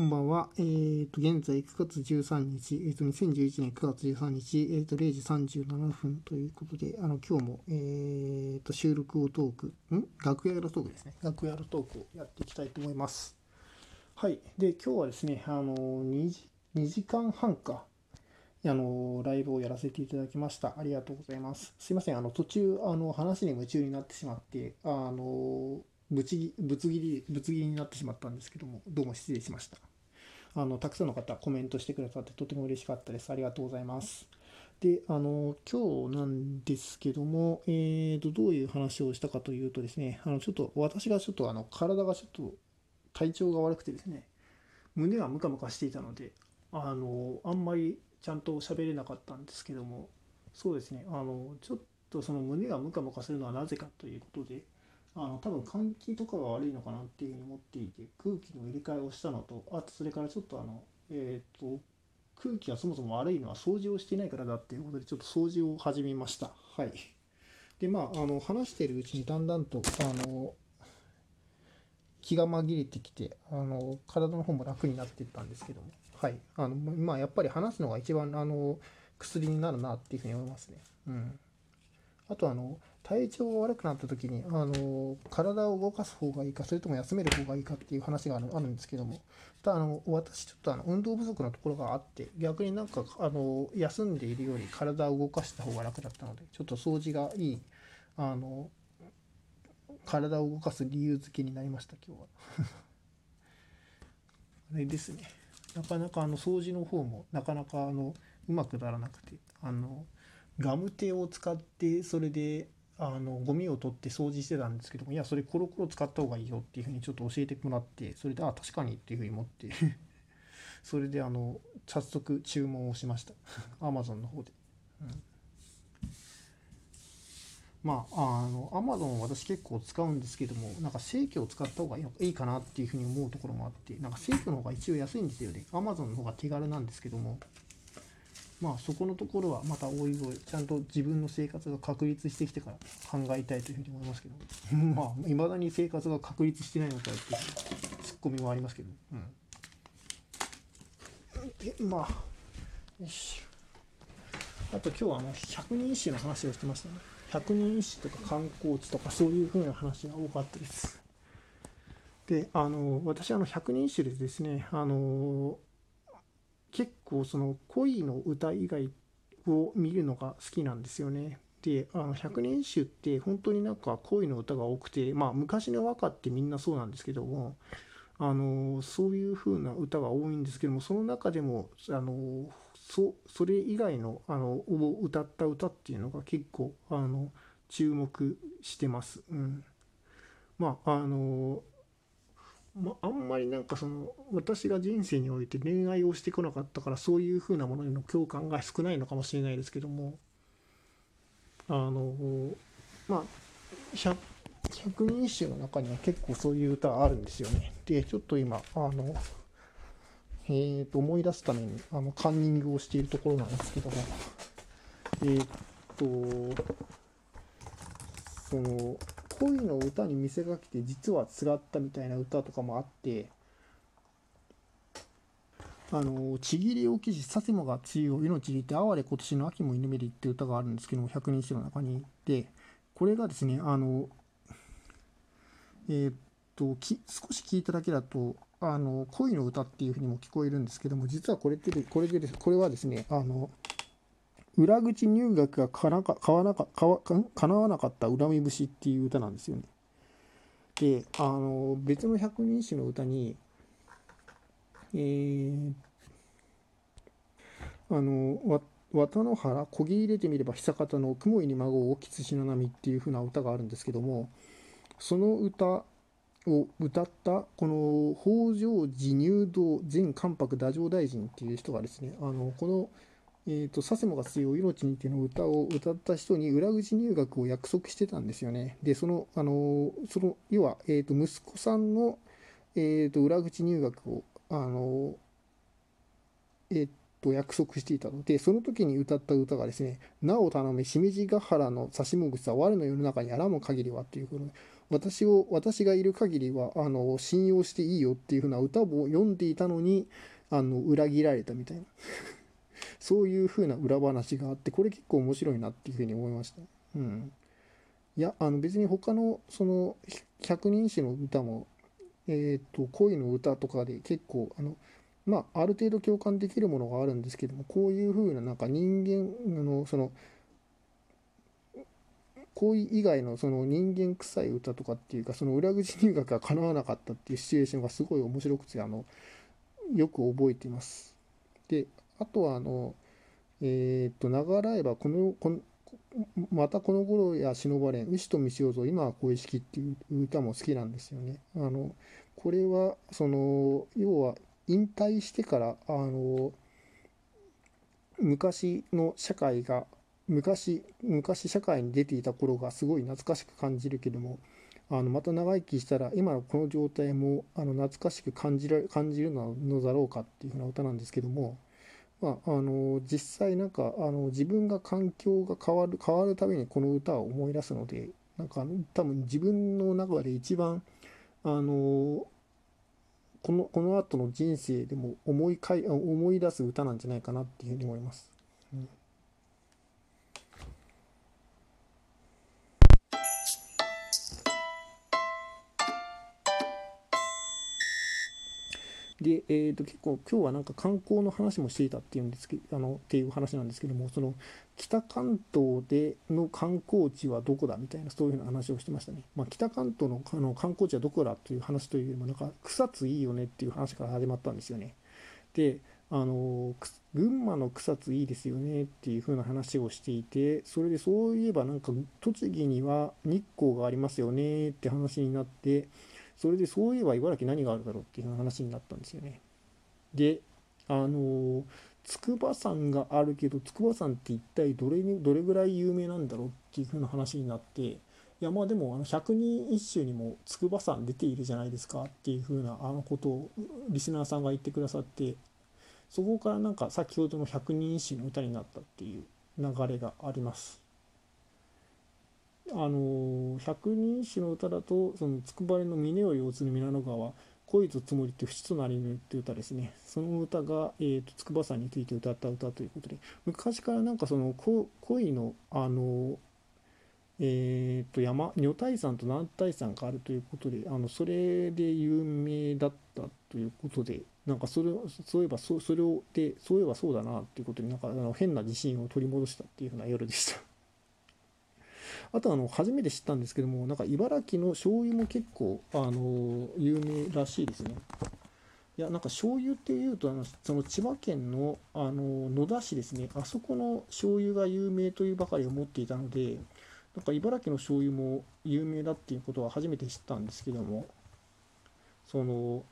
こんばんは。えっ、ー、と、現在9月13日、えっ、ー、と、2011年9月13日、えっ、ー、と、0時37分ということで、あの、今日も、えっ、と、収録をトーク、ん？楽屋のトークですね。楽屋のトークをやっていきたいと思います。はい。で、今日はですね、あの、2時、2時間半か、あの、ライブをやらせていただきました。ありがとうございます。すいません、あの、途中、あの、話に夢中になってしまって、あの、ぶちぶつ切り、ぶつ切りになってしまったんですけども、どうも失礼しました。あの、たくさんの方コメントしてくださってとても嬉しかったです。ありがとうございます。で、あの、今日なんですけども、えーと、どういう話をしたかというとですね、あの、ちょっと、私がちょっと、あの、体がちょっと、体調が悪くてですね、胸がムカムカしていたので、あの、あんまりちゃんと喋れなかったんですけども、そうですね、あの、ちょっとその胸がムカムカするのはなぜかということで、あの多分換気とかが悪いのかなっていうふうに思っていて空気の入れ替えをしたのとあとそれからちょっとあのえっ、ー、と空気がそもそも悪いのは掃除をしていないからだっていうことでちょっと掃除を始めました。はい。でまああの話しているうちにだんだんとあの気が紛れてきてあの体の方も楽になっていったんですけども。はい。あのまあやっぱり話すのが一番あの薬になるなっていうふうに思いますね。うん。あとあの体調が悪くなった時にあの体を動かす方がいいかそれとも休める方がいいかっていう話があるんですけども。ただあの私ちょっとあの運動不足なところがあって逆になんかあの休んでいるより体を動かした方が楽だったのでちょっと掃除がいいあの体を動かす理由付けになりました今日は。あれですね。なかなかあの掃除の方もなかなかあのうまくならなくてあのガムテを使ってそれであのゴミを取って掃除してたんですけどもいやそれコロコロ使った方がいいよっていうふうにちょっと教えてもらってそれであ確かにっていうふうに思ってそれであの早速注文をしました。Amazon の方で、うん、まああの Amazon 私結構使うんですけどもなんか正規を使った方がいいかなっていうふうに思うところもあってなんか正規の方が一応安いんですよね。Amazon の方が手軽なんですけども。まあそこのところはまたおいおいちゃんと自分の生活が確立してきてから考えたいというふうに思いますけど。まあいまだに生活が確立してないのかっていうツッコミもありますけど、うん、えまあよしあと今日はあの百人一首の話をしてましたね。百人一首とか観光地とかそういうふうな話が多かったです。であの私あの百人一首でですねあの結構その恋の歌以外を見るのが好きなんですよね。であの百人一首って本当になんか恋の歌が多くてまあ昔の和歌ってみんなそうなんですけどもあのそういう風な歌が多いんですけどもその中でもあのそそれ以外のあのを歌った歌っていうのが結構あの注目してます。うん、まああのまあんまりなんかその私が人生において恋愛をしてこなかったからそういうふうなものへの共感が少ないのかもしれないですけどもあのまあ百人一首の中には結構そういう歌あるんですよね。でちょっと今あのえー、と思い出すためにあのカンニングをしているところなんですけどもえっ、とその恋の歌に見せかけて実はつらったみたいな歌とかもあってあの「ちぎり置きしさせもが梅雨を命にて哀れ今年の秋も犬めり」っていう歌があるんですけども百人一首の中にでこれがですねあのえー、っと少し聞いただけだとあの恋の歌っていうふうにも聞こえるんですけども実はこれってこれでこれはですねあの裏口入学がかなか買わなかかわかなわなかった恨み節っていう歌なんですよね。であの別の百人一首の歌にえー、あの綿の原こぎ入れてみれば久方の雲入り孫をきつしの波っていう風な歌があるんですけどもその歌を歌ったこの北条寺入道前関白太政大臣っていう人がですねあのこの「えーと、佐世保が強い命にての歌を歌った人に裏口入学を約束してたんですよね。で、その、あのその要は、えーと、息子さんの、えーと、裏口入学を、あのえー、と約束していたので、その時に歌った歌がですね、なお頼め、しめじヶ原の差しもぐさ、我の世の中にあらも限りはっていうふうに、私を私がいる限りはあの信用していいよっていうふうな歌を読んでいたのにあの裏切られたみたいなそういうふうな裏話があってこれ結構面白いなっていうふうに思いました。うん、いやあの別に他のその百人一首の歌も、えーと、恋の歌とかで結構あのまあある程度共感できるものがあるんですけどもこういうふうななんか人間のその恋以外のその人間臭い歌とかっていうかその裏口入学が叶わなかったっていうシチュエーションがすごい面白くてあのよく覚えています。であとはあのえっ、と長らえばこのこのまたこの頃や忍ばれん牛と道をぞ今は恋しきっていう歌も好きなんですよね。あのこれはその要は引退してからあの昔の社会が昔昔社会に出ていた頃がすごい懐かしく感じるけどもあのまた長生きしたら今のこの状態もあの懐かしく感じら感じるのだろうかっていうふうな歌なんですけども、まあ、あの実際なんかあの自分が環境が変わる変わるたびにこの歌を思い出すのでなんか多分自分の中で一番あのこのこの後の人生でも思いかい思い出す歌なんじゃないかなっていうふうに思います。で、えー、と結構今日はなんか観光の話もしていたっていうんですけあのっていう話なんですけどもその北関東での観光地はどこだみたいなそういうふうな話をしてましたね。まあ、北関東のあの観光地はどこだという話というよりもなんか草津いいよねっていう話から始まったんですよね。であの群馬の草津いいですよねっていう風な話をしていてそれでそういえばなんか栃木には日光がありますよねって話になってそれでそういえば茨城何があるだろうっていう話になったんですよね。で、あの筑波山があるけど筑波山って一体どれにどれぐらい有名なんだろうっていう風な話になっていやまあでもあの百人一首にも筑波山出ているじゃないですかっていう風なあのことをリスナーさんが言ってくださってそこからなんか先ほどの百人一首の歌になったっていう流れがあります。あの百人一首の歌だとその筑波れの峰を擁する皆の川恋とつもりって淵となりぬって歌ですねその歌が、えーと、筑波山について歌った歌ということで昔からなんかその恋のあのえー、と山女体山と男体山があるということであのそれで有名だったということでなんかそれそういえばそそれをでそういえばそうだなっていうことでなんかあの変な自信を取り戻したっていうふうな夜でした。あとあの初めて知ったんですけどもなんか茨城の醤油も結構あの有名らしいですね。いやなんか醤油っていうとあのその千葉県のあの野田市ですね。あそこの醤油が有名というばかり思っていたのでなんか茨城の醤油も有名だっていうことは初めて知ったんですけどもその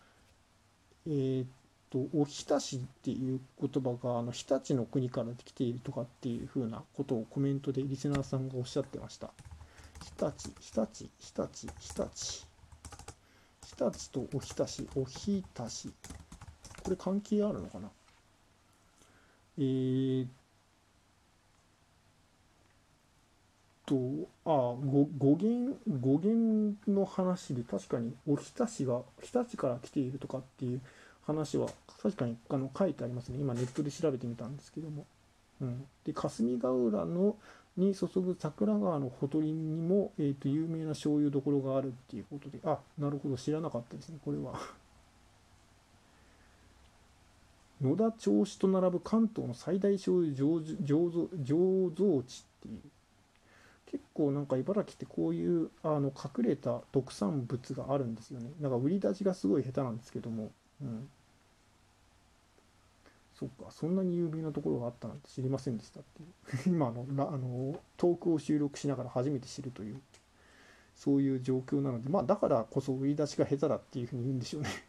えー、っとおひたしっていう言葉があの日立の国から来ているとかっていうふうなことをコメントでリスナーさんがおっしゃってました。日立日立日立日立。日立とおひたしおひたし。これ関係あるのかな？えー、っとあ語語源語源の話で確かにおひたしが日立から来ているとかっていう話は確かにあの書いてありますね。今ネットで調べてみたんですけども、うん、で霞ヶ浦のに注ぐ桜川のほとりにも、えーと、有名な醤油どころがあるっていうことで。あなるほど。知らなかったですね。これは。野田銚子と並ぶ関東の最大醤油醸造地っていう。結構なんか茨城ってこういうあの隠れた特産物があるんですよね。なんか売り出しがすごい下手なんですけども、うん、そっかそんなに有名なところがあったなんて知りませんでしたっていう 今のあのトークを収録しながら初めて知るというそういう状況なのでまあだからこそ売り出しが下手だっていうふうに言うんでしょうね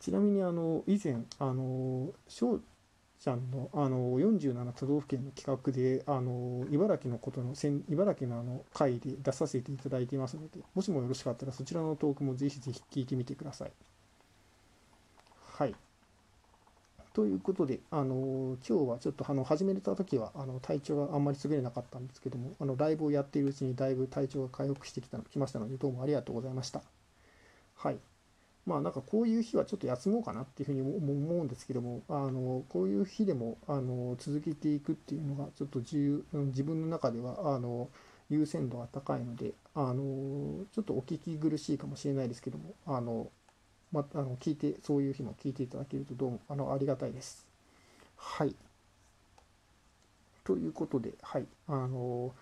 ちなみにあの以前あの翔ちゃんのあの47都道府県の企画であの茨城のことの茨城のあの回で出させていただいていますのでもしもよろしかったらそちらのトークもぜひぜひ聞いてみてください。はい。ということで、あの今日はちょっとあの始めた時はあの体調があんまり優れなかったんですけども、あのライブをやっているうちにだいぶ体調が回復してきたのきましたので、どうもありがとうございました。はい。まあなんかこういう日はちょっと休もうかなっていうふうに思うんですけども、あのこういう日でもあの続けていくっていうのがちょっと自由自分の中ではあの優先度が高いので、あのちょっとお聞き苦しいかもしれないですけども、あのまあの聞いてそういう日も聞いていただけるとどうもあのありがたいです。はい。ということで、はい。あの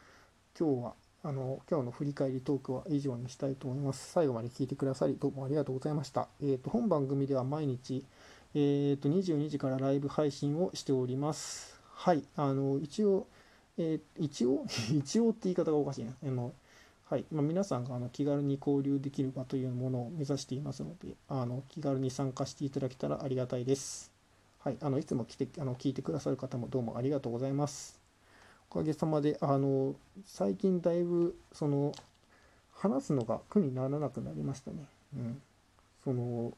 今日はあの今日の振り返りトークは以上にしたいと思います。最後まで聞いてくださりどうもありがとうございました。えっ、ー、と本番組では毎日えっ、ー、と22時からライブ配信をしております。はい。あの一応えー、一応？一応って言い方がおかしいな。あのはいまあ、皆さんがあの気軽に交流できる場というものを目指していますので、あの気軽に参加していただけたらありがたいです。はい、あのいつも来てあの聞いてくださる方もどうもありがとうございます。おかげさまで、あの最近だいぶその話すのが苦にならなくなりましたね。うん、その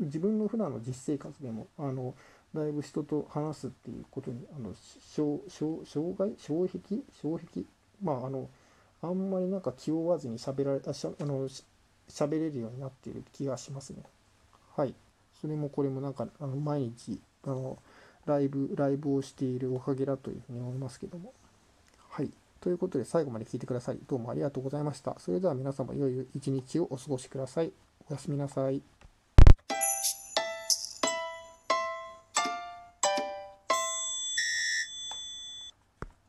自分の普段の実生活でもあのだいぶ人と話すっていうことにあの障害障壁？障壁？まああのあんまりなんか気負わずに喋られあしゃあの喋れるようになっている気がしますね。はい。それもこれもなんかあの毎日あのライブライブをしているおかげだというふうに思いますけども。はい。ということで最後まで聞いてくださりどうもありがとうございました。それでは皆様良い一日をお過ごしください。おやすみなさい。